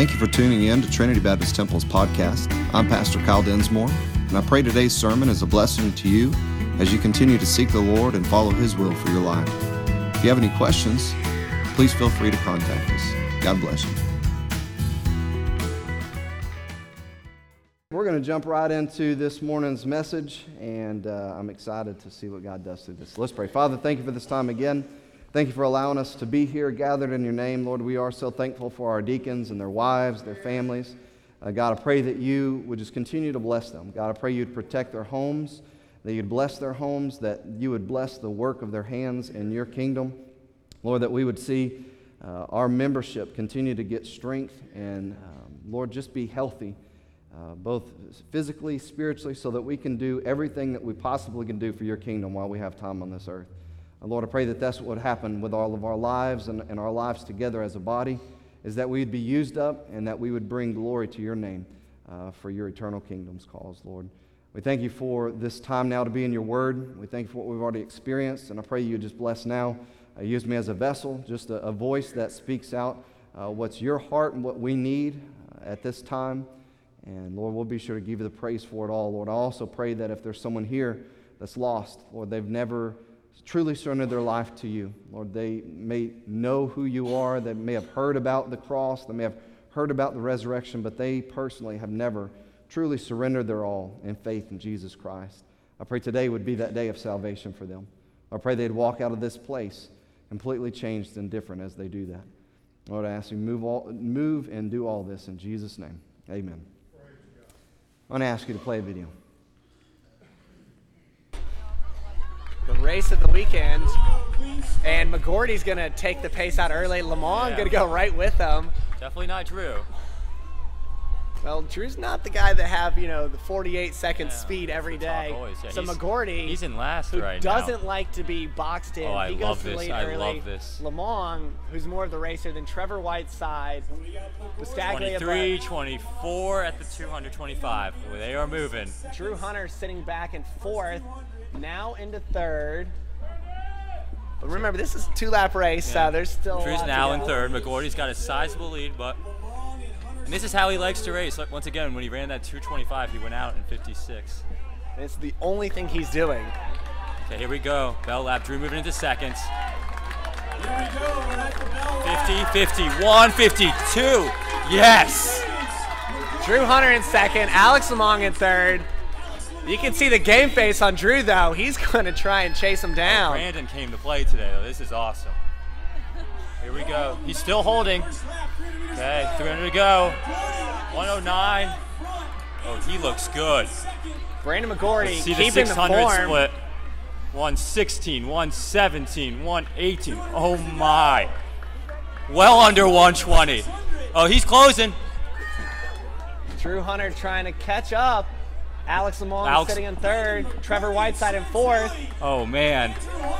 Thank you for tuning in to Trinity Baptist Temple's podcast. I'm Pastor Kyle Densmore, and I pray today's sermon is a blessing to you as you continue to seek the Lord and follow His will for your life. If you have any questions, please feel free to contact us. God bless you. We're going to jump right into this morning's message, and uh, I'm excited to see what God does through this. Let's pray. Father, thank you for this time again. Thank you for allowing us to be here gathered in your name. Lord, we are so thankful for our deacons and their wives, their families. Uh, God, I pray that you would just continue to bless them. God, I pray you'd protect their homes, that you'd bless their homes, that you would bless the work of their hands in your kingdom. Lord, that we would see uh, our membership continue to get strength and, um, Lord, just be healthy, uh, both physically, spiritually, so that we can do everything that we possibly can do for your kingdom while we have time on this earth. And Lord, I pray that that's what would happen with all of our lives and, and our lives together as a body, is that we'd be used up and that we would bring glory to your name uh, for your eternal kingdom's cause, Lord. We thank you for this time now to be in your word. We thank you for what we've already experienced, and I pray you just bless now. Uh, use me as a vessel, just a, a voice that speaks out uh, what's your heart and what we need uh, at this time. And Lord, we'll be sure to give you the praise for it all. Lord, I also pray that if there's someone here that's lost, Lord, they've never truly surrendered their life to you. Lord, they may know who you are, they may have heard about the cross, they may have heard about the resurrection, but they personally have never truly surrendered their all in faith in Jesus Christ. I pray today would be that day of salvation for them. I pray they'd walk out of this place completely changed and different as they do that. Lord, I ask you move all, move and do all this in Jesus' name. Amen. I want to ask you to play a video. Race of the weekend. And McGorty's going to take the pace out early. Lamont Yeah. going to go right with them. Definitely not Drew. Well, Drew's not the guy that have, you know, the 48 second Yeah, speed every day. Yeah, so he's- McGorty, He's in last who right doesn't like to be boxed in, Oh, I he goes love this. lead I early. love this. Lamont, who's more of the racer than Trevor Whiteside, Buscaglia, 23, 24 at the 225. Well, they are moving. Drew Hunter sitting back in fourth, now into third. But remember, this is a two-lap race, so there's still Drew's now in third. McGorty's got a sizable lead, but and this is how he likes to race. Like once again, when he ran that 225, he went out in 56. It's the only thing he's doing. Okay, here we go. Bell lap. Drew moving into seconds. 50, 51, 52. Yes. Drew Hunter in second, Alex Lomong in third. You can see the game face on Drew, though. He's going to try and chase him oh, down. Brandon came to play today, though. This is awesome. Here we go. He's still holding. Okay, 300 to go. 109. Oh, he looks good. Brandon McGorty See the keeping the 600 split. 116, 117, 118. Oh my. Well under 120. Oh, he's closing. Drew Hunter trying to catch up. Alex Lomong Alex- sitting in third. Trevor Whiteside in fourth. Oh man.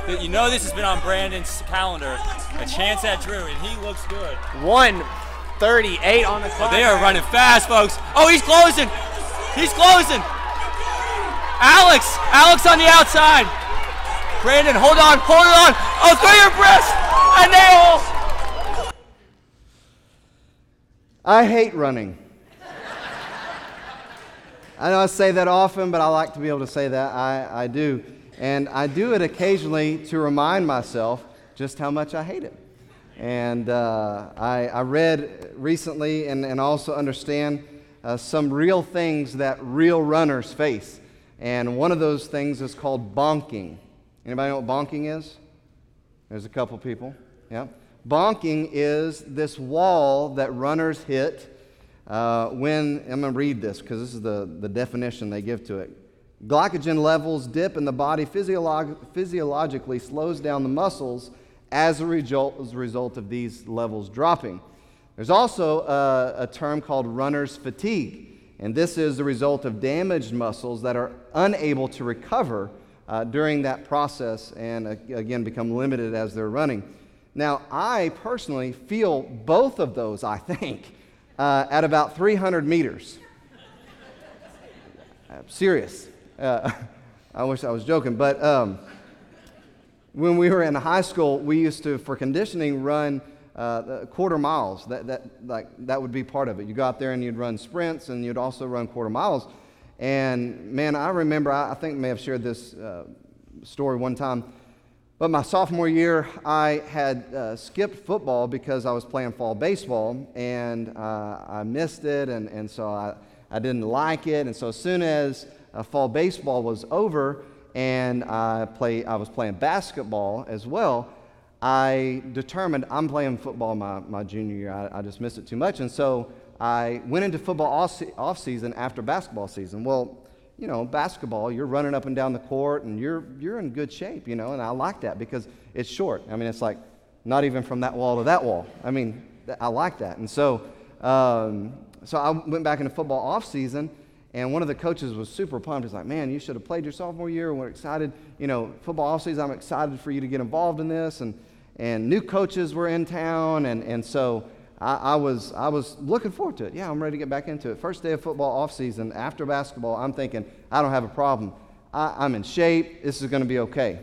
You know this has been on Brandon's calendar. A chance at Drew, and he looks good. 138 on the clock. Oh, clock. they are running fast, folks. Oh, he's closing. He's closing. Alex, Alex on the outside. Brandon, hold on, hold it on. Oh, throw your breast. And nail. I hate running. I know I say that often, but I like to be able to say that. I, I do. And I do it occasionally to remind myself just how much I hate it. And uh, I, I read recently and, and also understand uh, some real things that real runners face. And one of those things is called bonking. Anybody know what bonking is? There's a couple people. Yeah. Bonking is this wall that runners hit uh, when, I'm going to read this because this is the, the definition they give to it. Glycogen levels dip and the body physiolog- physiologically slows down the muscles as a result, as a result of these levels dropping. There's also a, a term called runner's fatigue, and this is the result of damaged muscles that are unable to recover uh, during that process and uh, again become limited as they're running. Now, I personally feel both of those, I think, uh, at about 300 meters. I'm serious. Uh, I wish I was joking, but um, when we were in high school, we used to, for conditioning, run uh, quarter miles. That, that, like, that would be part of it. You go out there and you'd run sprints and you'd also run quarter miles. And man, I remember, I, I think I may have shared this uh, story one time. But my sophomore year, I had uh, skipped football because I was playing fall baseball and uh, I missed it, and, and so I, I didn't like it. And so as soon as uh, fall baseball was over and I, play, I was playing basketball as well, I determined I'm playing football my, my junior year. I, I just missed it too much. And so I went into football off, off season after basketball season. Well, you know, basketball, you're running up and down the court and you're, you're in good shape, you know, and I like that because it's short. I mean, it's like not even from that wall to that wall. I mean, I like that. And so, um, so I went back into football off season and one of the coaches was super pumped. He's like, man, you should have played your sophomore year. We're excited, you know, football off season, I'm excited for you to get involved in this. And, and new coaches were in town. And, and so I, I, was, I was looking forward to it. Yeah, I'm ready to get back into it. First day of football off season, after basketball, I'm thinking, I don't have a problem. I, I'm in shape. This is going to be okay.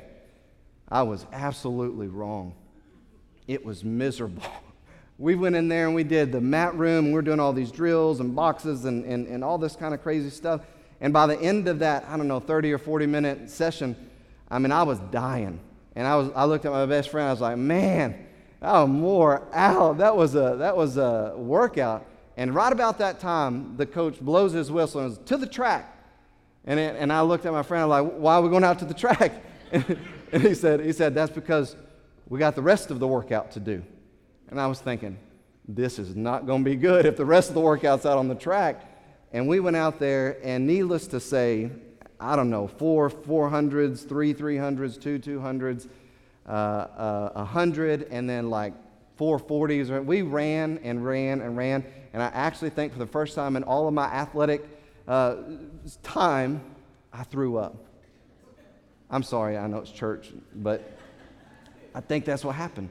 I was absolutely wrong. It was miserable. We went in there and we did the mat room. We we're doing all these drills and boxes and, and, and all this kind of crazy stuff. And by the end of that, I don't know, 30 or 40 minute session, I mean, I was dying. And I, was, I looked at my best friend. I was like, man, Oh, more out. That was a that was a workout. And right about that time, the coach blows his whistle and says, to the track. And, it, and I looked at my friend, I'm like, why are we going out to the track? And, and he said, he said, that's because we got the rest of the workout to do. And I was thinking, this is not going to be good if the rest of the workout's out on the track. And we went out there, and needless to say, I don't know, four 400s, three 300s, two 200s, uh, uh, 100 and then like 440s. We ran and ran and ran. And I actually think for the first time in all of my athletic uh, time, I threw up. I'm sorry, I know it's church, but I think that's what happened.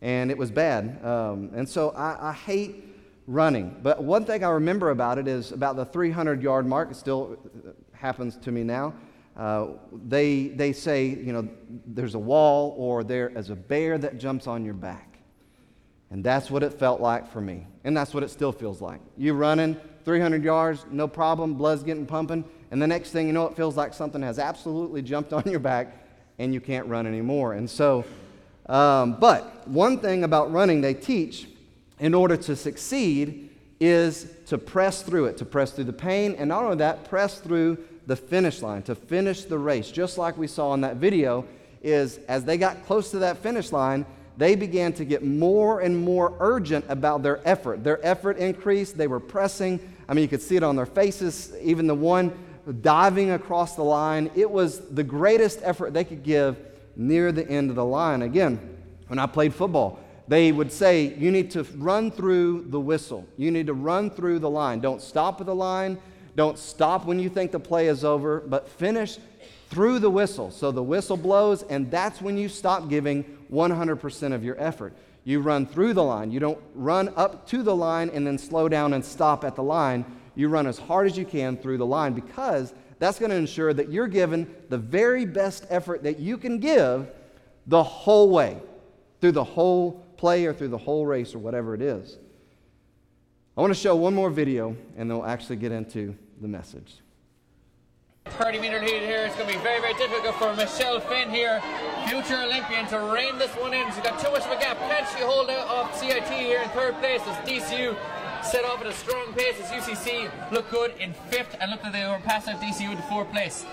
And it was bad. Um, and so I, I, hate running. But one thing I remember about it is about the 300 yard mark. It still happens to me now. Uh, they, they say, you know, there's a wall or there is a bear that jumps on your back. And that's what it felt like for me. And that's what it still feels like. You running 300 yards, no problem, blood's getting pumping. And the next thing you know, it feels like something has absolutely jumped on your back and you can't run anymore. And so, um, but one thing about running they teach in order to succeed is to press through it, to press through the pain, and not only that, press through the finish line, to finish the race, just like we saw in that video, is as they got close to that finish line, they began to get more and more urgent about their effort. Their effort increased, they were pressing. I mean, you could see it on their faces, even the one diving across the line. It was the greatest effort they could give near the end of the line. Again, when I played football, they would say, You need to run through the whistle. You need to run through the line. Don't stop at the line. Don't stop when you think the play is over, but finish through the whistle. So the whistle blows, and that's when you stop giving 100% of your effort. You run through the line. You don't run up to the line and then slow down and stop at the line. You run as hard as you can through the line because that's going to ensure that you're given the very best effort that you can give the whole way, through the whole play or through the whole race or whatever it is. I want to show one more video and then we'll actually get into the message. 30 meter lead here. It's going to be very, very difficult for Michelle Finn here, future Olympian, to rein this one in. She's got too much of a gap. Can she hold out off CIT here in third place as DCU set off at a strong pace as UCC look good in fifth and look like they were passing DCU into fourth place.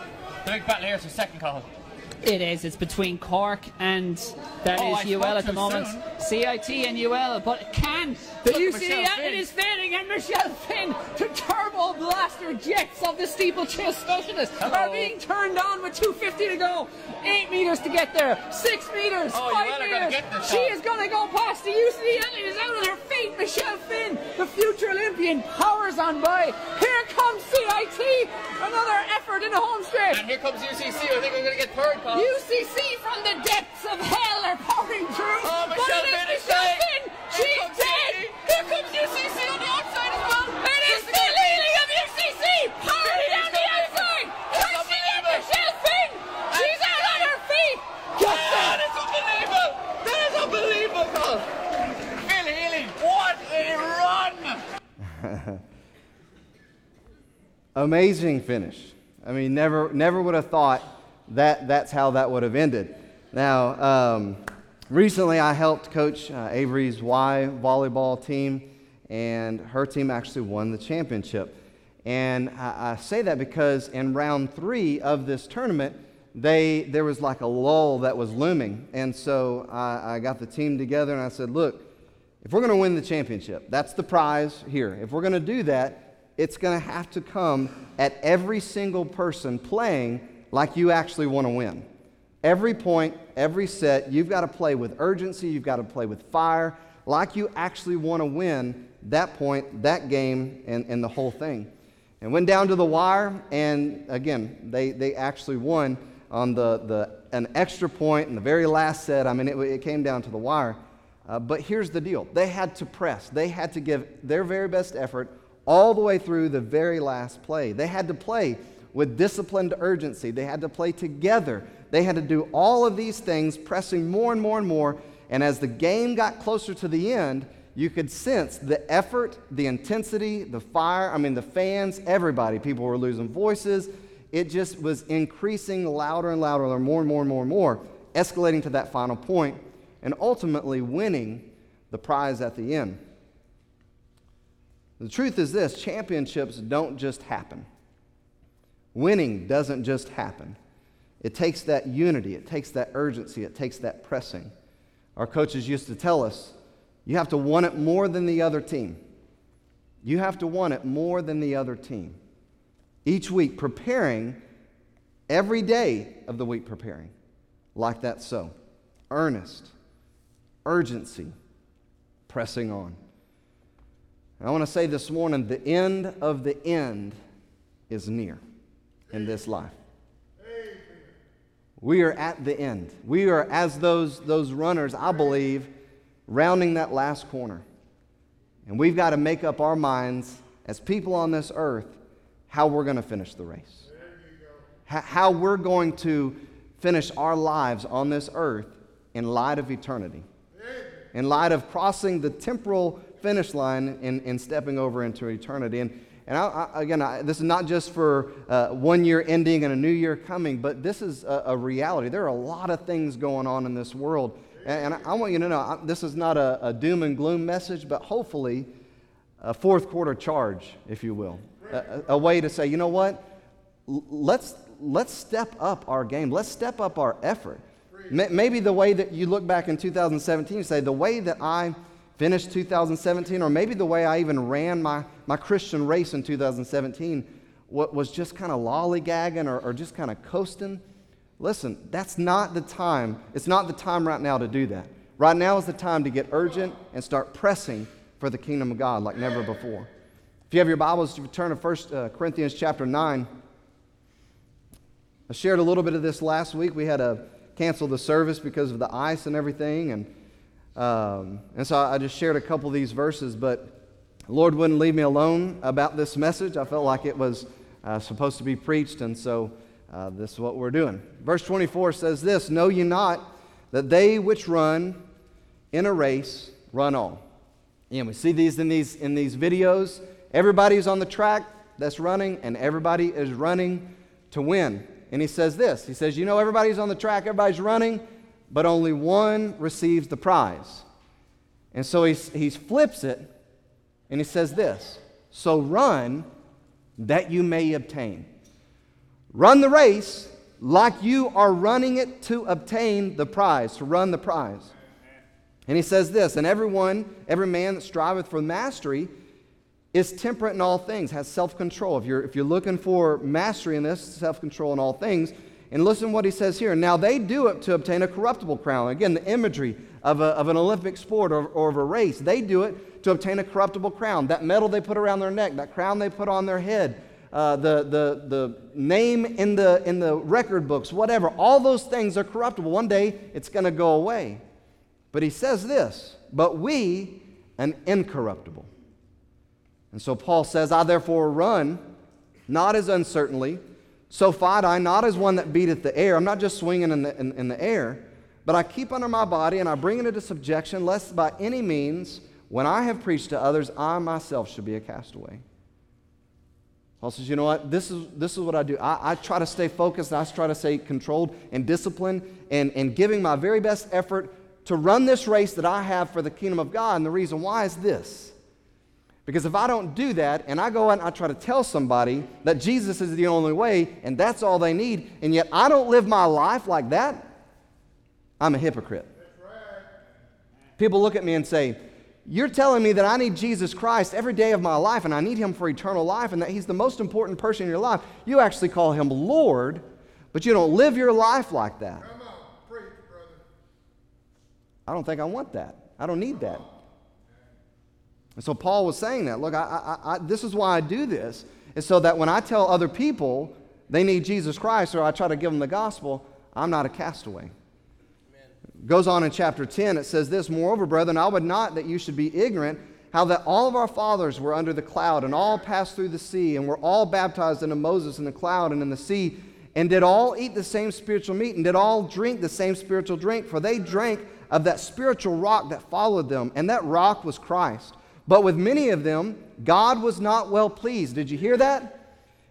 The big battle here is for second call. It is. It's between Cork and that oh, is UL at the moment. Soon. CIT and UL, but can the UCL it is fading and Michelle Finn to turbo blaster jets of the steeplechase specialist Hello. are being turned on with 250 to go. Eight meters to get there. Six meters. Oh, five meters. She is going to go past the UCL. It is out of her feet. Michelle Finn, the future Olympian, powers on by. Here comes CIT. Another effort in the home stretch. And here comes UCC. I think we're going to get third. Uh, UCC from the depths of hell are pouring through. Oh, Michelle Finn, saying. She's dead. UCC. Here comes UCC on the outside as well. It is the leading of UCC. Pouring down the outside. Catching at Michelle Finn. She's out on her feet. Just that is unbelievable. That is unbelievable. Phil Healy, what a run. Amazing finish. I mean, never, never would have thought that that's how that would have ended. Now, um, recently I helped coach uh, Avery's Y volleyball team, and her team actually won the championship. And I, I say that because in round three of this tournament, they, there was like a lull that was looming. And so I, I got the team together and I said, look, if we're going to win the championship, that's the prize here. If we're going to do that, it's going to have to come at every single person playing like you actually want to win. Every point, every set, you've got to play with urgency, you've got to play with fire, like you actually want to win that point, that game, and, and the whole thing. And went down to the wire, and again, they, they actually won on the, the, an extra point in the very last set. I mean, it, it came down to the wire. Uh, but here's the deal they had to press, they had to give their very best effort all the way through the very last play. They had to play with disciplined urgency, they had to play together. They had to do all of these things, pressing more and more and more. And as the game got closer to the end, you could sense the effort, the intensity, the fire. I mean, the fans, everybody. People were losing voices. It just was increasing louder and louder, more and more and more and more, escalating to that final point, and ultimately winning the prize at the end. The truth is this championships don't just happen, winning doesn't just happen. It takes that unity, it takes that urgency, it takes that pressing. Our coaches used to tell us you have to want it more than the other team. You have to want it more than the other team. Each week, preparing every day of the week, preparing like that so. Earnest, urgency, pressing on. I want to say this morning the end of the end is near in this life. We are at the end. We are, as those, those runners, I believe, rounding that last corner. And we've got to make up our minds as people on this earth how we're going to finish the race. How we're going to finish our lives on this earth in light of eternity. In light of crossing the temporal finish line and, and stepping over into eternity. And, and I, I, again, I, this is not just for uh, one year ending and a new year coming, but this is a, a, reality. There are a lot of things going on in this world. And, and I, want you to know this is not a, a, doom and gloom message, but hopefully a fourth quarter charge, if you will. A, way to say, you know what? Let's, let's step up our game, let's step up our effort. Maybe the way that you look back in 2017 and say, the way that I finished 2017, or maybe the way I even ran my, my Christian race in 2017 was just kind of lollygagging or, or just kind of coasting. Listen, that's not the time. It's not the time right now to do that. Right now is the time to get urgent and start pressing for the kingdom of God like never before. If you have your Bibles, turn to 1 uh, Corinthians chapter 9. I shared a little bit of this last week. We had to cancel the service because of the ice and everything. And um, and so I just shared a couple of these verses, but Lord wouldn't leave me alone about this message. I felt like it was uh, supposed to be preached, and so uh, this is what we're doing. Verse 24 says this Know ye not that they which run in a race run all? And we see these in these in these videos. Everybody's on the track that's running, and everybody is running to win. And he says this He says, You know, everybody's on the track, everybody's running, but only one receives the prize. And so he, flips it and he says this So run that you may obtain. Run the race like you are running it to obtain the prize, to run the prize. And he says this, and everyone, every man that striveth for mastery is temperate in all things, has self control. If you're, if you're looking for mastery in this, self control in all things, and listen what he says here. Now they do it to obtain a corruptible crown. Again, the imagery of, a, of an Olympic sport or, or of a race. They do it to obtain a corruptible crown. That medal they put around their neck, that crown they put on their head, uh, the, the, the name in the, in the record books, whatever, all those things are corruptible. One day it's going to go away. But he says this, but we, an incorruptible. And so Paul says, I therefore run, not as uncertainly so fight I not as one that beateth the air. I'm not just swinging in the, in, in the air, but I keep under my body and I bring it into subjection, lest by any means, when I have preached to others, I myself should be a castaway. Paul says, you know what? This is, this is what I do. I, I try to stay focused, I try to stay controlled and disciplined and, and giving my very best effort to run this race that I have for the kingdom of God. And the reason why is this. Because if I don't do that and I go out and I try to tell somebody that Jesus is the only way and that's all they need, and yet I don't live my life like that, I'm a hypocrite. People look at me and say, You're telling me that I need Jesus Christ every day of my life and I need him for eternal life and that he's the most important person in your life. You actually call him Lord, but you don't live your life like that. I don't think I want that. I don't need that. And so Paul was saying that. Look, I, I, I, this is why I do this, is so that when I tell other people they need Jesus Christ or I try to give them the gospel, I'm not a castaway. Goes on in chapter 10, it says this Moreover, brethren, I would not that you should be ignorant how that all of our fathers were under the cloud and all passed through the sea and were all baptized into Moses in the cloud and in the sea and did all eat the same spiritual meat and did all drink the same spiritual drink, for they drank of that spiritual rock that followed them, and that rock was Christ. But with many of them, God was not well pleased. Did you hear that?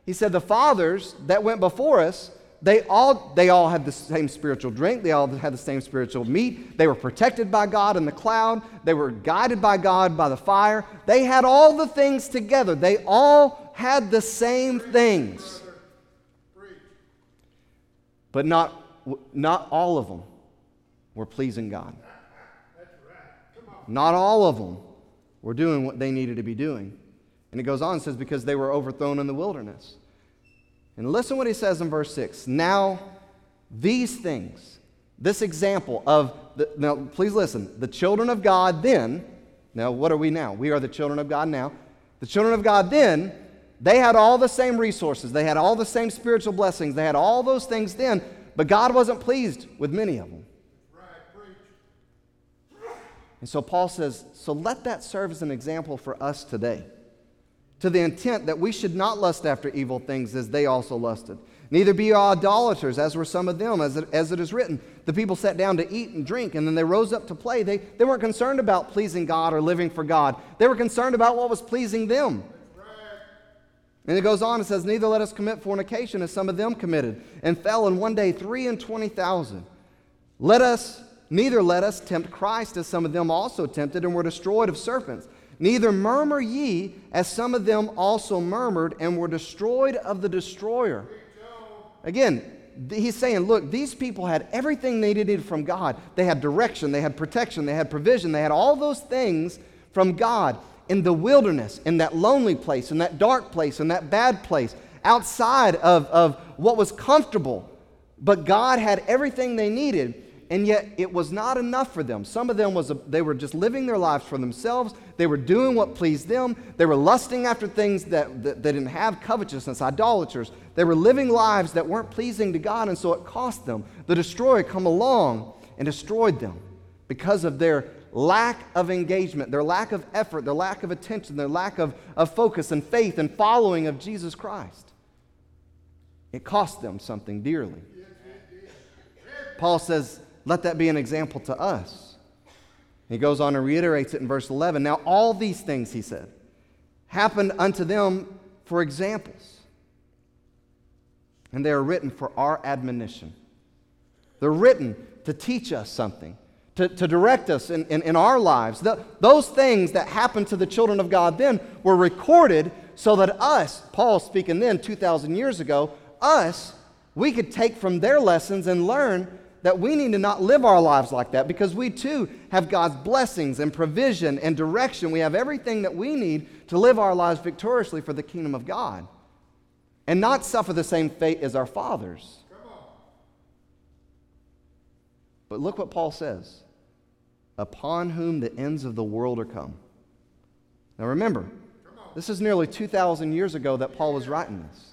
He said, The fathers that went before us, they all, they all had the same spiritual drink. They all had the same spiritual meat. They were protected by God in the cloud. They were guided by God by the fire. They had all the things together. They all had the same things. But not, not all of them were pleasing God. Not all of them were doing what they needed to be doing. And it goes on and says, because they were overthrown in the wilderness. And listen what he says in verse 6. Now, these things, this example of, the, now please listen, the children of God then, now what are we now? We are the children of God now. The children of God then, they had all the same resources, they had all the same spiritual blessings, they had all those things then, but God wasn't pleased with many of them. And so Paul says, so let that serve as an example for us today, to the intent that we should not lust after evil things as they also lusted. Neither be idolaters, as were some of them, as it, as it is written. The people sat down to eat and drink, and then they rose up to play. They, they weren't concerned about pleasing God or living for God, they were concerned about what was pleasing them. And it goes on and says, Neither let us commit fornication as some of them committed, and fell in one day three and twenty thousand. Let us Neither let us tempt Christ as some of them also tempted and were destroyed of serpents. Neither murmur ye as some of them also murmured and were destroyed of the destroyer. Again, he's saying, look, these people had everything they needed from God. They had direction, they had protection, they had provision, they had all those things from God in the wilderness, in that lonely place, in that dark place, in that bad place, outside of, of what was comfortable. But God had everything they needed and yet it was not enough for them. Some of them was a, they were just living their lives for themselves. They were doing what pleased them. They were lusting after things that, that, that didn't have covetousness, idolaters. They were living lives that weren't pleasing to God, and so it cost them. The destroyer come along and destroyed them because of their lack of engagement, their lack of effort, their lack of attention, their lack of, of focus and faith and following of Jesus Christ. It cost them something dearly. Paul says, let that be an example to us. He goes on and reiterates it in verse 11. Now, all these things, he said, happened unto them for examples, and they are written for our admonition. They're written to teach us something, to, to direct us in, in, in our lives. The, those things that happened to the children of God then were recorded so that us, Paul speaking then 2,000 years ago, us, we could take from their lessons and learn that we need to not live our lives like that because we too have God's blessings and provision and direction. We have everything that we need to live our lives victoriously for the kingdom of God and not suffer the same fate as our fathers. But look what Paul says upon whom the ends of the world are come. Now remember, this is nearly 2,000 years ago that Paul was writing this.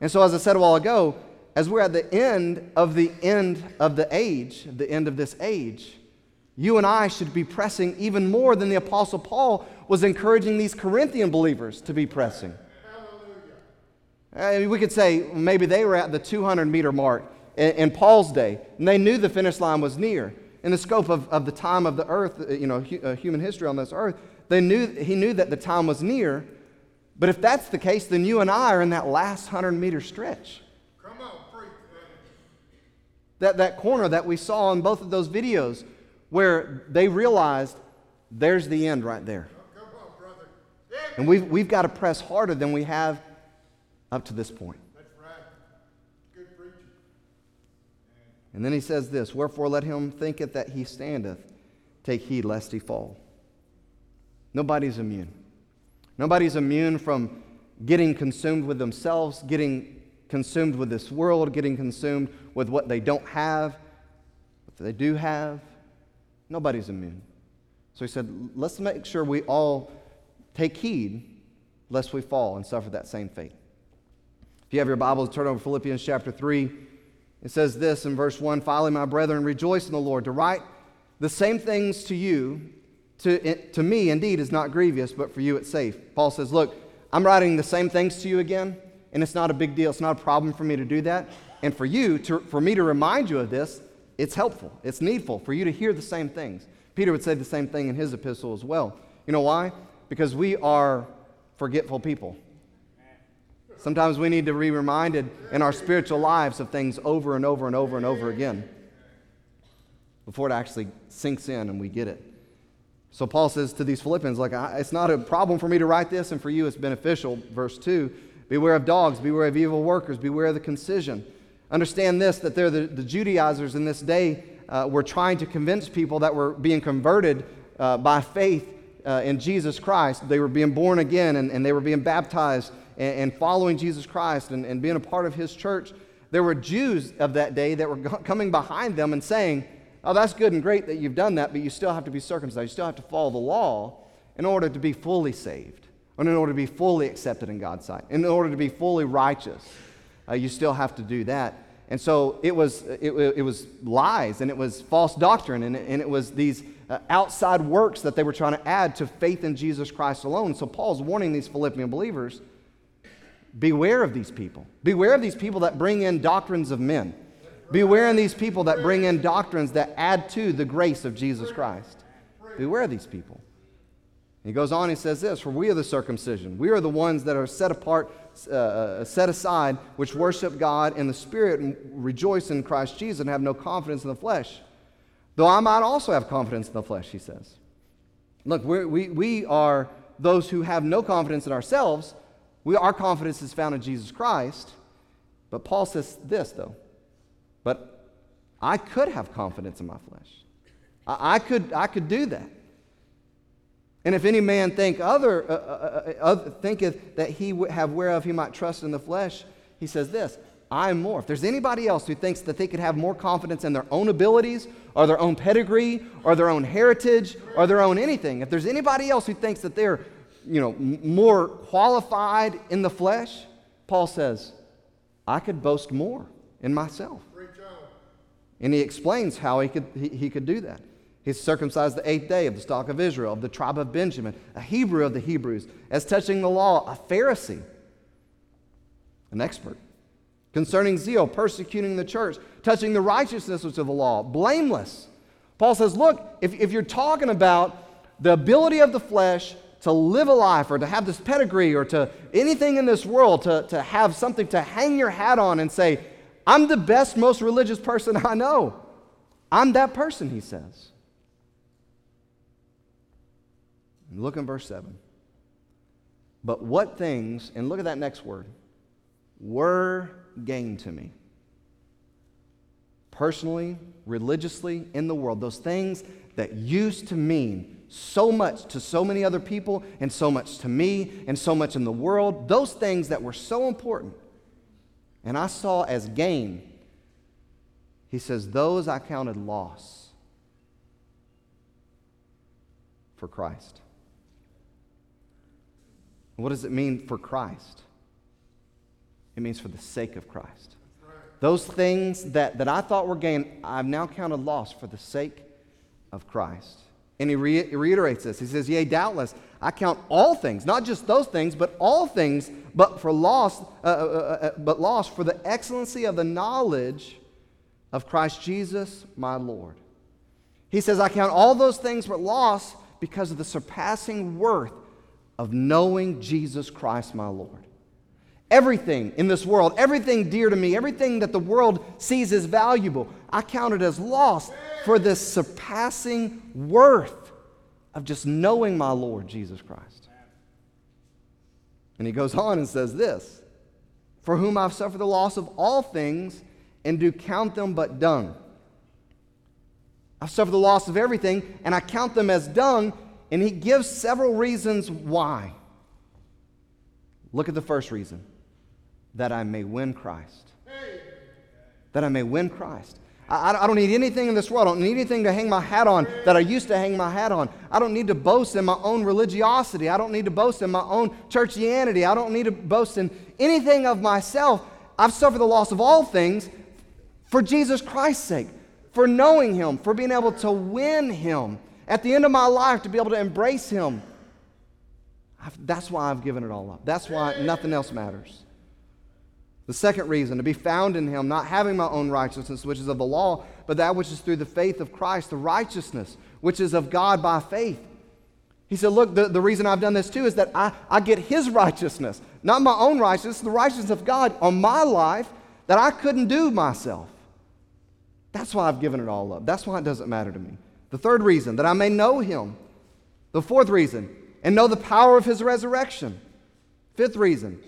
And so, as I said a while ago, as we're at the end of the end of the age, the end of this age, you and I should be pressing even more than the Apostle Paul was encouraging these Corinthian believers to be pressing. Uh, we could say maybe they were at the 200 meter mark in, in Paul's day, and they knew the finish line was near. in the scope of, of the time of the earth, uh, you know, hu- uh, human history on this earth, they knew, he knew that the time was near. But if that's the case, then you and I are in that last 100 meter stretch. That, that corner that we saw in both of those videos where they realized there's the end right there. And we've, we've got to press harder than we have up to this point. And then he says this Wherefore let him thinketh that he standeth, take heed lest he fall. Nobody's immune. Nobody's immune from getting consumed with themselves, getting consumed with this world, getting consumed with what they don't have, what they do have. Nobody's immune. So he said, let's make sure we all take heed lest we fall and suffer that same fate. If you have your Bibles, turn over Philippians chapter 3. It says this in verse 1 Finally, my brethren, rejoice in the Lord. To write the same things to you, to, to me indeed, is not grievous, but for you it's safe. Paul says, Look, I'm writing the same things to you again, and it's not a big deal. It's not a problem for me to do that. And for you, to, for me to remind you of this, it's helpful. It's needful for you to hear the same things. Peter would say the same thing in his epistle as well. You know why? Because we are forgetful people. Sometimes we need to be reminded in our spiritual lives of things over and over and over and over again before it actually sinks in and we get it. So Paul says to these Philippians, like, it's not a problem for me to write this, and for you it's beneficial. Verse 2 Beware of dogs, beware of evil workers, beware of the concision. Understand this that they're the, the Judaizers in this day uh, were trying to convince people that were being converted uh, by faith uh, in Jesus Christ. They were being born again and, and they were being baptized and, and following Jesus Christ and, and being a part of his church. There were Jews of that day that were coming behind them and saying, Oh, that's good and great that you've done that, but you still have to be circumcised. You still have to follow the law in order to be fully saved, and in order to be fully accepted in God's sight, in order to be fully righteous. Uh, you still have to do that. And so it was, it, it was lies and it was false doctrine and and it was these uh, outside works that they were trying to add to faith in Jesus Christ alone. So Paul's warning these Philippian believers beware of these people. Beware of these people that bring in doctrines of men. Beware of these people that bring in doctrines that add to the grace of Jesus Christ. Beware of these people. He goes on, he says this For we are the circumcision. We are the ones that are set apart, uh, uh, set aside, which worship God in the Spirit and rejoice in Christ Jesus and have no confidence in the flesh. Though I might also have confidence in the flesh, he says. Look, we, we are those who have no confidence in ourselves. We, our confidence is found in Jesus Christ. But Paul says this, though. But I could have confidence in my flesh. I, I could, I could do that. And if any man think other, uh, uh, uh, uh, thinketh that he would have whereof he might trust in the flesh, he says this I am more. If there's anybody else who thinks that they could have more confidence in their own abilities, or their own pedigree, or their own heritage, or their own anything, if there's anybody else who thinks that they're you know, m- more qualified in the flesh, Paul says, I could boast more in myself. And he explains how he could, he, he could do that. He's circumcised the eighth day of the stock of Israel, of the tribe of Benjamin, a Hebrew of the Hebrews, as touching the law, a Pharisee, an expert. Concerning zeal, persecuting the church, touching the righteousness which of the law, blameless. Paul says, Look, if, if you're talking about the ability of the flesh to live a life or to have this pedigree or to anything in this world, to, to have something to hang your hat on and say, I'm the best, most religious person I know. I'm that person, he says. Look in verse 7. But what things, and look at that next word, were gain to me. Personally, religiously, in the world, those things that used to mean so much to so many other people and so much to me and so much in the world, those things that were so important, and I saw as gain, he says, those I counted loss for Christ. What does it mean for Christ? It means for the sake of Christ. Those things that, that I thought were gain, I've now counted loss for the sake of Christ. And he re- reiterates this. He says, Yea, doubtless, I count all things, not just those things, but all things, but for loss, uh, uh, uh, but loss for the excellency of the knowledge of Christ Jesus, my Lord. He says, I count all those things but loss because of the surpassing worth of knowing Jesus Christ my Lord. Everything in this world, everything dear to me, everything that the world sees as valuable, I count it as loss for this surpassing worth of just knowing my Lord Jesus Christ. And he goes on and says this For whom I've suffered the loss of all things and do count them but dung. I've suffered the loss of everything and I count them as dung. And he gives several reasons why. Look at the first reason that I may win Christ. That I may win Christ. I, I, don't need anything in this world. I don't need anything to hang my hat on that I used to hang my hat on. I don't need to boast in my own religiosity. I don't need to boast in my own churchianity. I don't need to boast in anything of myself. I've suffered the loss of all things for Jesus Christ's sake, for knowing Him, for being able to win Him. At the end of my life, to be able to embrace Him. I've, that's why I've given it all up. That's why nothing else matters. The second reason, to be found in him, not having my own righteousness, which is of the law, but that which is through the faith of Christ, the righteousness, which is of God by faith. He said, Look, the, the reason I've done this too is that I, I get his righteousness, not my own righteousness, the righteousness of God on my life that I couldn't do myself. That's why I've given it all up. That's why it doesn't matter to me. The third reason, that I may know him. The fourth reason, and know the power of his resurrection. Fifth reason,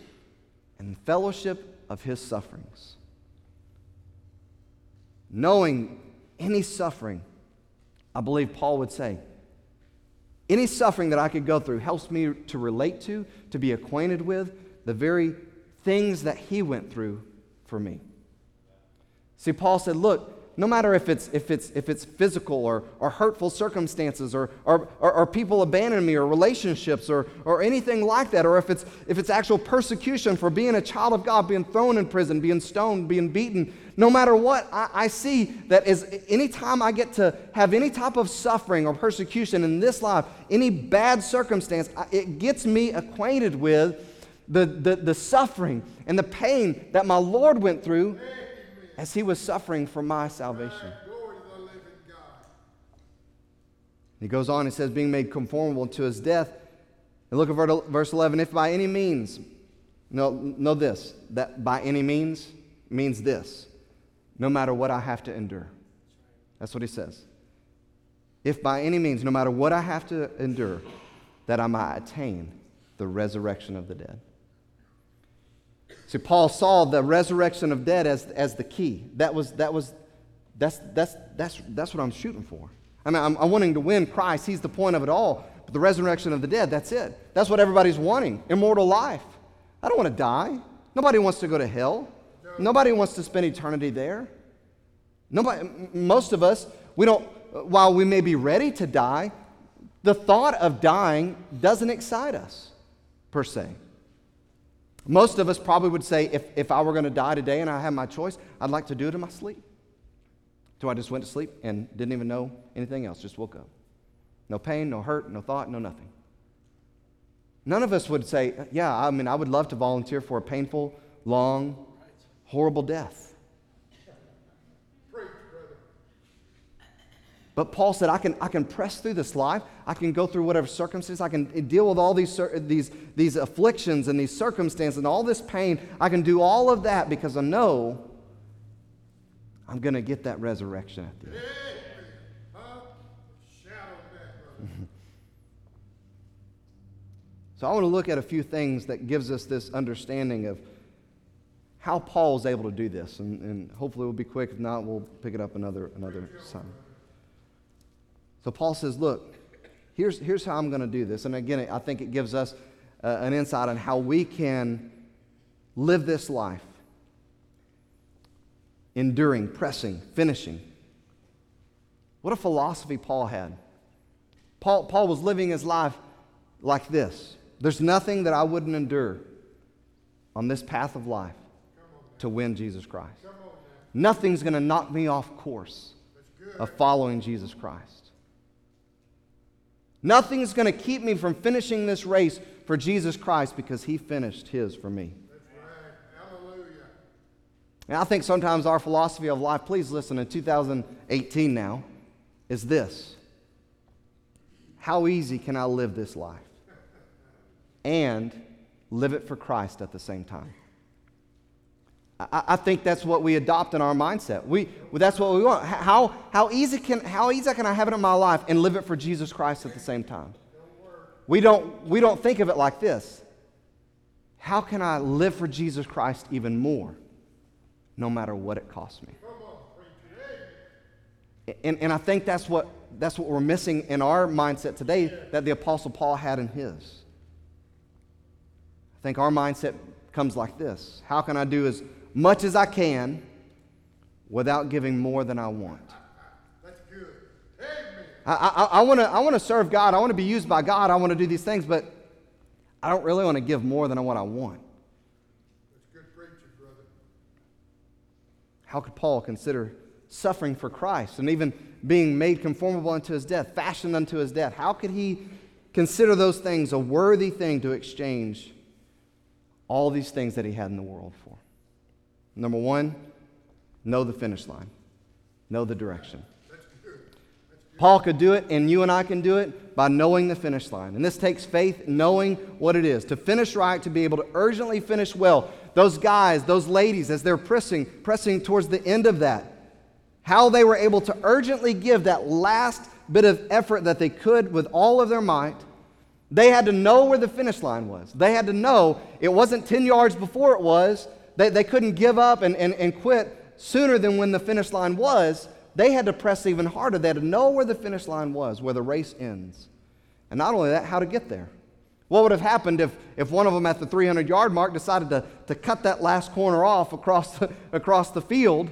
and fellowship of his sufferings. Knowing any suffering, I believe Paul would say, any suffering that I could go through helps me to relate to, to be acquainted with the very things that he went through for me. See, Paul said, Look, no matter if it's, if it's, if it's physical or, or hurtful circumstances or, or, or, or people abandoning me or relationships or, or anything like that, or if it's, if it's actual persecution for being a child of God, being thrown in prison, being stoned, being beaten, no matter what, I, I see that as anytime I get to have any type of suffering or persecution in this life, any bad circumstance, it gets me acquainted with the, the, the suffering and the pain that my Lord went through as he was suffering for my salvation. He goes on, he says, being made conformable to his death. And look at verse 11. If by any means, know, know this, that by any means means this no matter what I have to endure. That's what he says. If by any means, no matter what I have to endure, that I might attain the resurrection of the dead. See, Paul saw the resurrection of dead as, as the key. That was, that was, that's, that's, that's, that's what I'm shooting for. I mean, I'm, I'm wanting to win Christ. He's the point of it all. But the resurrection of the dead, that's it. That's what everybody's wanting immortal life. I don't want to die. Nobody wants to go to hell. Nobody wants to spend eternity there. Nobody, most of us, we don't, while we may be ready to die, the thought of dying doesn't excite us, per se. Most of us probably would say, if, if I were going to die today and I had my choice, I'd like to do it in my sleep. So I just went to sleep and didn't even know anything else, just woke up. No pain, no hurt, no thought, no nothing. None of us would say, Yeah, I mean, I would love to volunteer for a painful, long, horrible death. But Paul said, I can, I can press through this life. I can go through whatever circumstances. I can deal with all these, these, these afflictions and these circumstances and all this pain. I can do all of that because I know I'm going to get that resurrection at the end. so I want to look at a few things that gives us this understanding of how Paul is able to do this. And, and hopefully we'll be quick. If not, we'll pick it up another, another time. So Paul says, Look, here's, here's how I'm going to do this. And again, I think it gives us uh, an insight on how we can live this life enduring, pressing, finishing. What a philosophy Paul had. Paul, Paul was living his life like this there's nothing that I wouldn't endure on this path of life to win Jesus Christ. Nothing's going to knock me off course of following Jesus Christ. Nothing's going to keep me from finishing this race for Jesus Christ because he finished his for me. Hallelujah! And I think sometimes our philosophy of life, please listen, in 2018 now, is this How easy can I live this life and live it for Christ at the same time? I, I think that's what we adopt in our mindset. We, that's what we want. How, how, easy can, how easy can I have it in my life and live it for Jesus Christ at the same time? We don't, we don't think of it like this. How can I live for Jesus Christ even more, no matter what it costs me? And, and I think that's what, that's what we're missing in our mindset today that the Apostle Paul had in his. I think our mindset comes like this How can I do as much as I can without giving more than I want? That's good. I, I, I want to serve God. I want to be used by God. I want to do these things, but I don't really want to give more than what I want. That's good preaching, brother. How could Paul consider suffering for Christ and even being made conformable unto his death, fashioned unto his death? How could he consider those things a worthy thing to exchange all these things that he had in the world for? Number one, know the finish line, know the direction. Paul could do it, and you and I can do it by knowing the finish line. And this takes faith, knowing what it is. To finish right, to be able to urgently finish well. Those guys, those ladies, as they're pressing, pressing towards the end of that, how they were able to urgently give that last bit of effort that they could with all of their might. They had to know where the finish line was. They had to know it wasn't 10 yards before it was. They, they couldn't give up and, and, and quit sooner than when the finish line was. They had to press even harder. They had to know where the finish line was, where the race ends. And not only that, how to get there. What would have happened if, if one of them at the 300 yard mark decided to, to cut that last corner off across the, across the field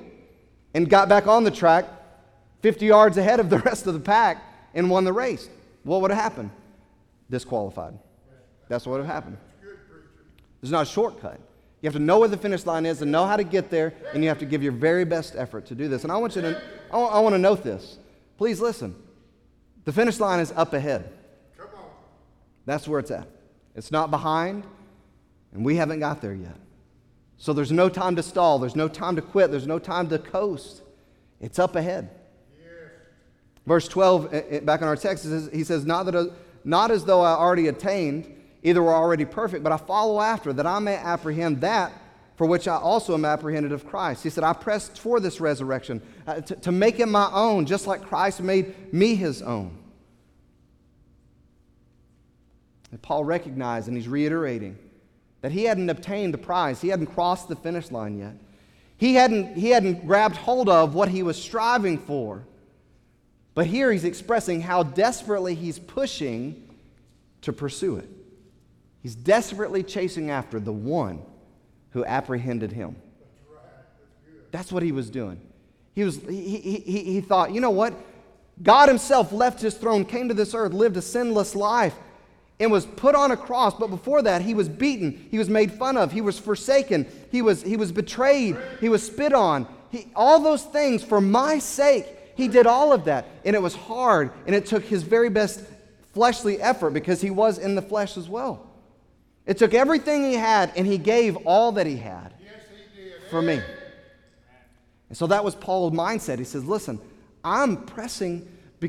and got back on the track 50 yards ahead of the rest of the pack and won the race? What would have happened? Disqualified. That's what would have happened. There's not a shortcut. You have to know where the finish line is and know how to get there, and you have to give your very best effort to do this. And I want you to, I I want to note this. Please listen. The finish line is up ahead. Come on. That's where it's at. It's not behind, and we haven't got there yet. So there's no time to stall. There's no time to quit. There's no time to coast. It's up ahead. Verse 12, eh, eh, back in our text, he says, not, that, not as though I already attained, either were already perfect, but I follow after, that I may apprehend that for which I also am apprehended of Christ. He said, I press for this resurrection, uh, to, to make it my own, just like Christ made me his own. And Paul recognized, and he's reiterating, that he hadn't obtained the prize. He hadn't crossed the finish line yet. He hadn't, he hadn't grabbed hold of what he was striving for. But here he's expressing how desperately he's pushing to pursue it. He's desperately chasing after the one who apprehended him. That's what he was doing. He, was, he, he, he, thought, you know what? God himself left his throne, came to this earth, lived a sinless life, and was put on a cross. But before that, he was beaten, he was made fun of, he was forsaken, he was, he was betrayed, he was spit on. He, all those things for my sake. He did all of that, and it was hard, and it took his very best fleshly effort because he was in the flesh as well. It took everything he had, and he gave all that he had Yes, he for me. And so that was Paul's mindset. He says, Listen, I'm pressing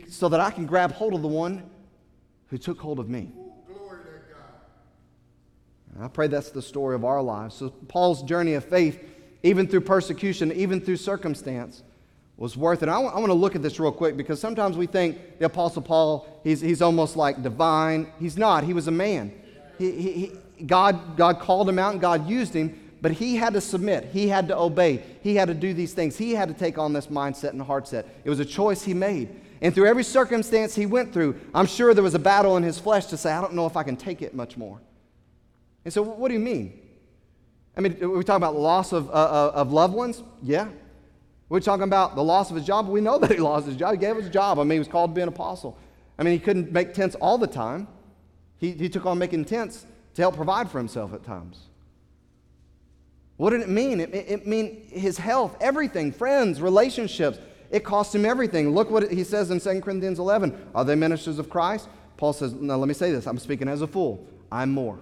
so that I can grab hold of the one who took hold of me. Glory to God. And I pray that's the story of our lives. So Paul's journey of faith, even through persecution, even through circumstance, was worth it. I want, I want to look at this real quick because sometimes we think the Apostle Paul, he's, he's almost like divine. He's not. He was a man. He, he, he, God, God called him out and God used him, but he had to submit. He had to obey. He had to do these things. He had to take on this mindset and heart set. It was a choice he made. And through every circumstance he went through, I'm sure there was a battle in his flesh to say, I don't know if I can take it much more. And so, what do you mean? I mean, we talking about loss of, uh, uh, of loved ones? Yeah. We're talking about the loss of his job. We know that he lost his job. He gave his job. I mean, he was called to be an apostle. I mean, he couldn't make tents all the time. He, he took on making tents to help provide for himself at times. What did it mean? It, it, it mean his health, everything, friends, relationships. It cost him everything. Look what he says in 2 Corinthians 11. Are they ministers of Christ? Paul says, now let me say this. I'm speaking as a fool. I'm more.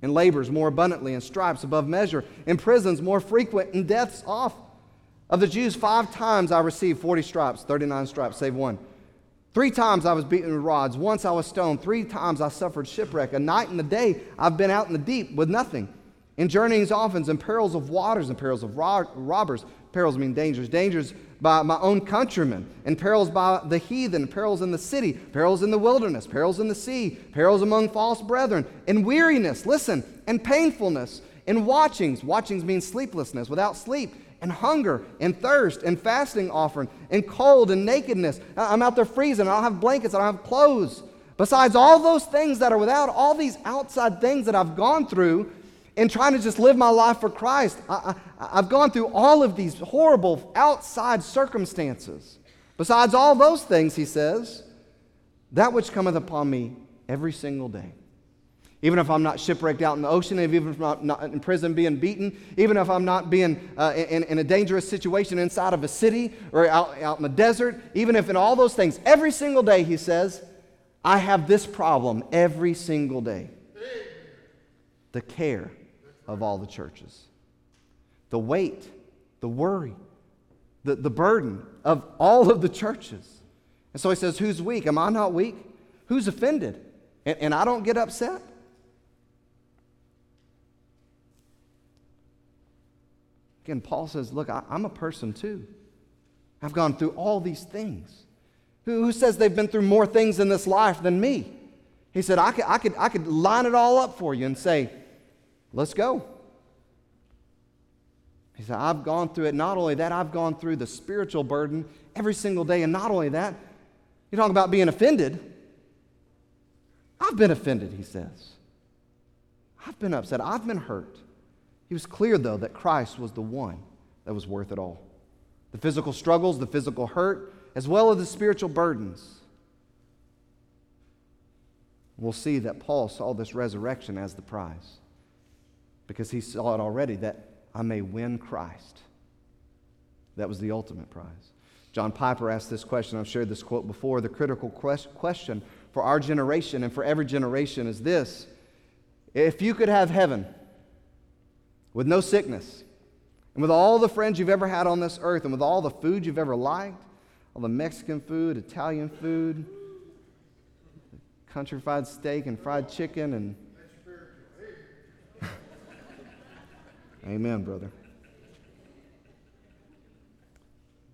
In labors more abundantly, in stripes above measure, in prisons more frequent, in deaths off. Of the Jews, five times I received 40 stripes, 39 stripes, save one. Three times I was beaten with rods. Once I was stoned. Three times I suffered shipwreck. A night and a day I've been out in the deep with nothing. In journeyings often, in perils of waters, and perils of ro- robbers. Perils mean dangers. Dangers by my own countrymen, and perils by the heathen, perils in the city, perils in the wilderness, perils in the sea, perils among false brethren, and weariness, listen, and painfulness, and watchings. Watchings mean sleeplessness, without sleep, and hunger, and thirst, and fasting offering, and cold, and nakedness. I'm out there freezing, I don't have blankets, I don't have clothes. Besides all those things that are without, all these outside things that I've gone through, in trying to just live my life for Christ. I, I've gone through all of these horrible outside circumstances. Besides all those things, he says, that which cometh upon me every single day. Even if I'm not shipwrecked out in the ocean, even if I'm not, in prison being beaten, even if I'm not being uh, in, in a dangerous situation inside of a city or out, out in the desert, even if in all those things, every single day, he says, I have this problem every single day the care of all the churches. The weight, the worry, the, the burden of all of the churches. And so he says, Who's weak? Am I not weak? Who's offended? And, and I don't get upset? Again, Paul says, Look, I, I'm a person too. I've gone through all these things. Who, who says they've been through more things in this life than me? He said, I could, I, could, I could line it all up for you and say, Let's go. He said, I've gone through it. Not only that, I've gone through the spiritual burden every single day. And not only that, you talk about being offended. I've been offended, he says. I've been upset. I've been hurt. He was clear, though, that Christ was the one that was worth it all. The physical struggles, the physical hurt, as well as the spiritual burdens. We'll see that Paul saw this resurrection as the prize because he saw it already that I may win Christ. That was the ultimate prize. John Piper asked this question. I've shared this quote before. The critical question for our generation and for every generation is this If you could have heaven with no sickness, and with all the friends you've ever had on this earth, and with all the food you've ever liked, all the Mexican food, Italian food, country fried steak and fried chicken, and Amen, brother.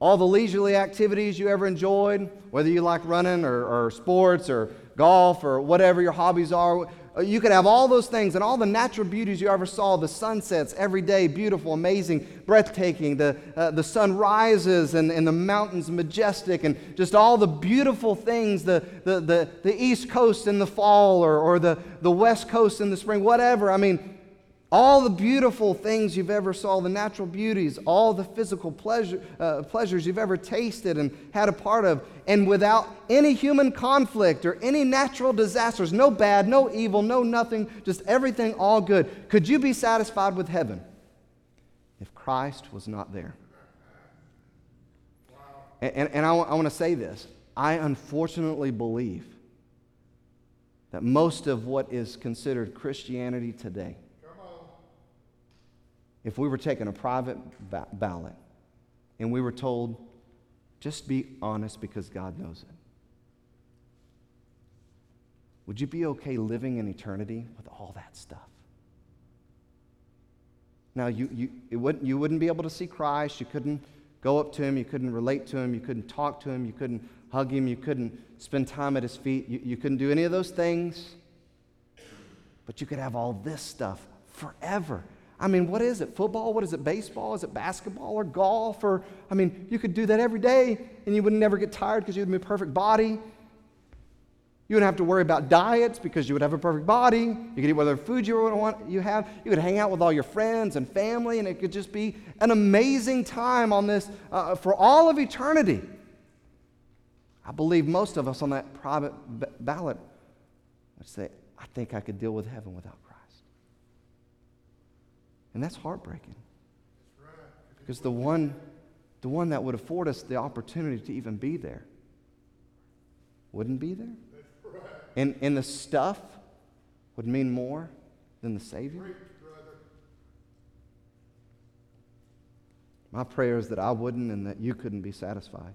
All the leisurely activities you ever enjoyed, whether you like running or, or, sports or golf or whatever your hobbies are, you could have all those things and all the natural beauties you ever saw the sunsets every day, beautiful, amazing, breathtaking, the, uh, the sun rises and, and the mountains majestic, and just all the beautiful things, the, the, the, the East Coast in the fall or, or the, the West Coast in the spring, whatever. I mean, all the beautiful things you've ever saw, the natural beauties, all the physical pleasure, uh, pleasures you've ever tasted and had a part of, and without any human conflict or any natural disasters, no bad, no evil, no nothing, just everything all good. Could you be satisfied with heaven if Christ was not there? And, and, and I want to say this I unfortunately believe that most of what is considered Christianity today if we were taking a private ba- ballot and we were told, just be honest because God knows it, would you be okay living in eternity with all that stuff? Now, you, you, wouldn't, you wouldn't be able to see Christ. You couldn't go up to him. You couldn't relate to him. You couldn't talk to him. You couldn't hug him. You couldn't spend time at his feet. You, you couldn't do any of those things. But you could have all this stuff forever. I mean, what is it? Football? What is it? Baseball? Is it basketball or golf? Or, I mean, you could do that every day and you would never get tired because you would be a perfect body. You wouldn't have to worry about diets because you would have a perfect body. You could eat whatever food you want you have. You could hang out with all your friends and family, and it could just be an amazing time on this uh, for all of eternity. I believe most of us on that private ballot would say, I think I could deal with heaven without. And that's heartbreaking. Because the one, the one that would afford us the opportunity to even be there wouldn't be there. And, and the stuff would mean more than the Savior. My prayer is that I wouldn't and that you couldn't be satisfied.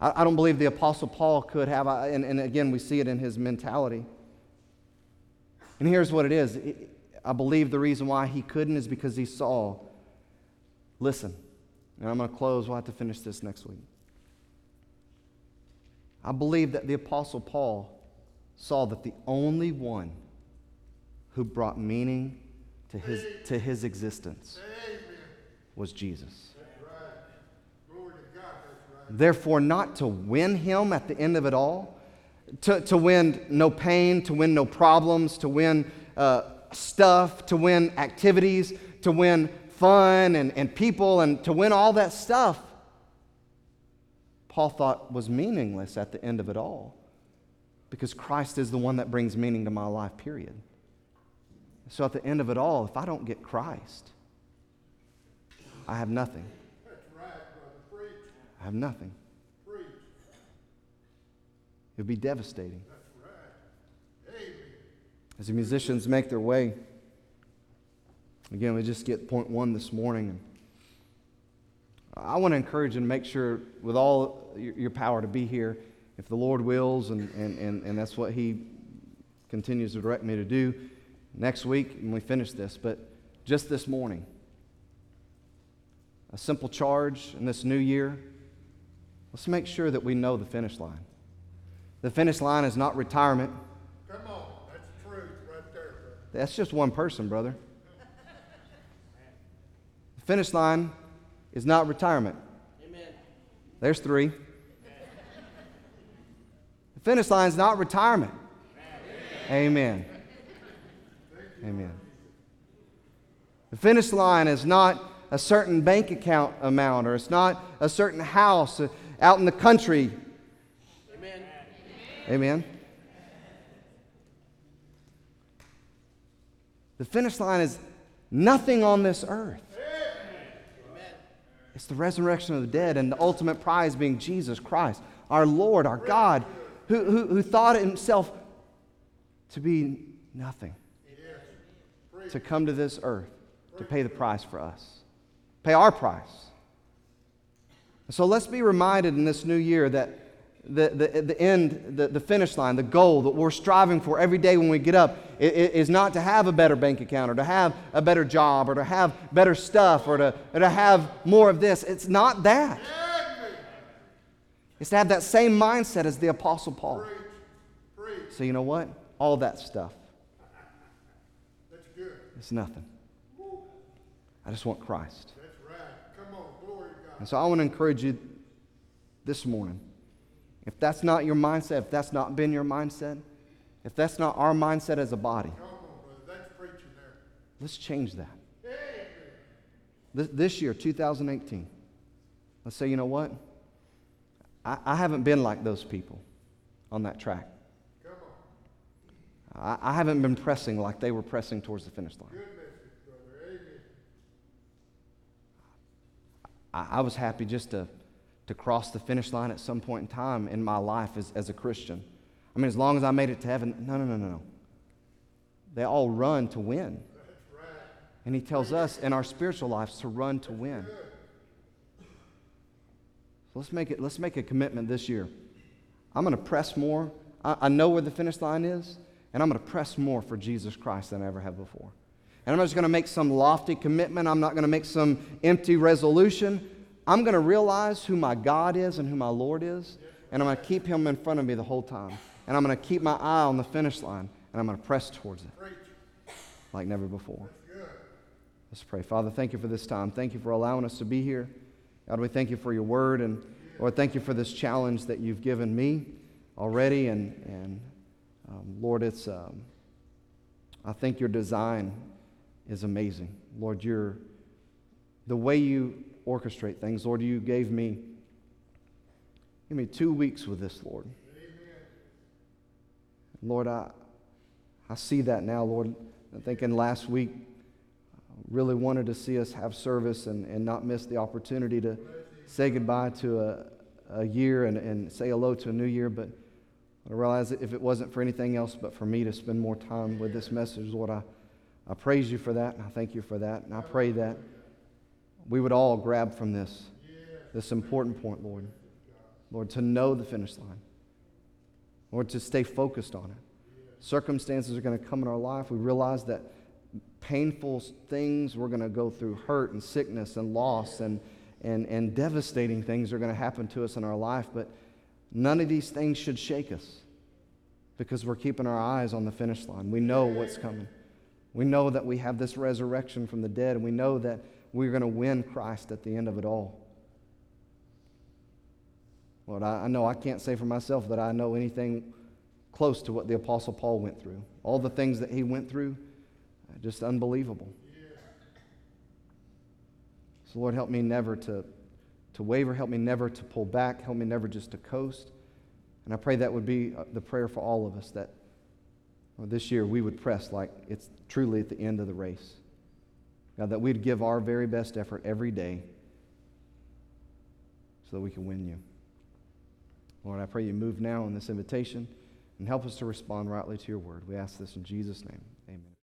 I, I don't believe the Apostle Paul could have, I- and, and again, we see it in his mentality. And here's what it is I believe the reason why he couldn't is because he saw, listen, and I'm going to close, we'll have to finish this next week. I believe that the Apostle Paul saw that the only one who brought meaning to his, to his existence was Jesus. Therefore, not to win him at the end of it all, to, to win no pain, to win no problems, to win uh, stuff, to win activities, to win fun and, and people, and to win all that stuff, Paul thought was meaningless at the end of it all. Because Christ is the one that brings meaning to my life, period. So at the end of it all, if I don't get Christ, I have nothing. That's right, brother. Preach, I have nothing. It would be devastating. As the musicians make their way, again, we just get point one this morning. I want to encourage to make sure, with all your your power, to be here if the Lord wills, and, and, and, and that's what He continues to direct me to do next week when we finish this. But just this morning, a simple charge in this new year let's make sure that we know the finish line. The finish line is not retirement. Come on, that's truth right there, brother. That's just one person, brother. The finish line is not retirement. Amen. There's three. The finish line is not retirement. Amen. Amen. The finish line is not a certain bank account amount or it's not a certain house out in the country. Amen. The finish line is nothing on this earth. It's the resurrection of the dead and the ultimate prize being Jesus Christ, our Lord, our God, who, who, who thought himself to be nothing, to come to this earth to pay the price for us, pay our price. So let's be reminded in this new year that the, the, the end, the, the finish line, the goal that we're striving for every day when we get up is not to have a better bank account or to have a better job or to have better stuff or to, or to have more of this. It's not that. It's to have that same mindset as the Apostle Paul. So, you know what? All that stuff, That's good. it's nothing. I just want Christ. That's right. Come on, glory to God. And so I want to encourage you this morning. If that's not your mindset, if that's not been your mindset, if that's not our mindset as a body, Come on, brother. That's preaching there. let's change that. This, year, 2018, let's say, you know what? I, I haven't been like those people on that track. Come on. I, I haven't been pressing like they were pressing towards the finish line. Good message, brother. Amen. I, I was happy just to, to cross the finish line at some point in time in my life as, as a Christian. I mean, as long as I made it to heaven, no, no, no, no, no. They all run to win. And he tells us in our spiritual lives to run to win. So let's make it, let's make a commitment this year. I'm going to press more. I, I know where the finish line is, and I'm going to press more for Jesus Christ than I ever have before. And I'm not just going to make some lofty commitment. I'm not going to make some empty resolution. I'm going to realize who my God is and who my Lord is, and I'm going to keep him in front of me the whole time. And I'm going to keep my eye on the finish line, and I'm going to press towards it like never before. Let's pray. Father, thank you for this time. Thank you for allowing us to be here. God, we thank you for your word. And Lord, thank you for this challenge that you've given me already. And, and um, Lord, it's, um, I think your design is amazing. Lord, your, the way you orchestrate things, Lord, you gave me, give me two weeks with this, Lord. Lord, I, I see that now, Lord. I'm thinking last week, really wanted to see us have service and, and not miss the opportunity to say goodbye to a, a year and, and say hello to a new year. But I realize that if it wasn't for anything else but for me to spend more time with this message, Lord, I, I praise you for that, and I thank you for that. And I pray that we would all grab from this, this important point, Lord. Lord, to know the finish line. Lord, to stay focused on it. Circumstances are going to come in our life. We realize that painful things we're going to go through hurt and sickness and loss and, and, and devastating things are going to happen to us in our life, but none of these things should shake us because we're keeping our eyes on the finish line. We know what's coming. We know that we have this resurrection from the dead, and we know that we're going to win Christ at the end of it all. Lord, I, I know I can't say for myself that I know anything close to what the Apostle Paul went through. All the things that he went through, uh, just unbelievable. So, Lord, help me never to, to waver. Help me never to pull back. Help me never just to coast. And I pray that would be uh, the prayer for all of us that this year we would press like it's truly at the end of the race. God, that we'd give our very best effort every day so that we can win you. Lord, I pray you move now in this invitation and help us to respond rightly to your word. We ask this in Jesus' name. Amen.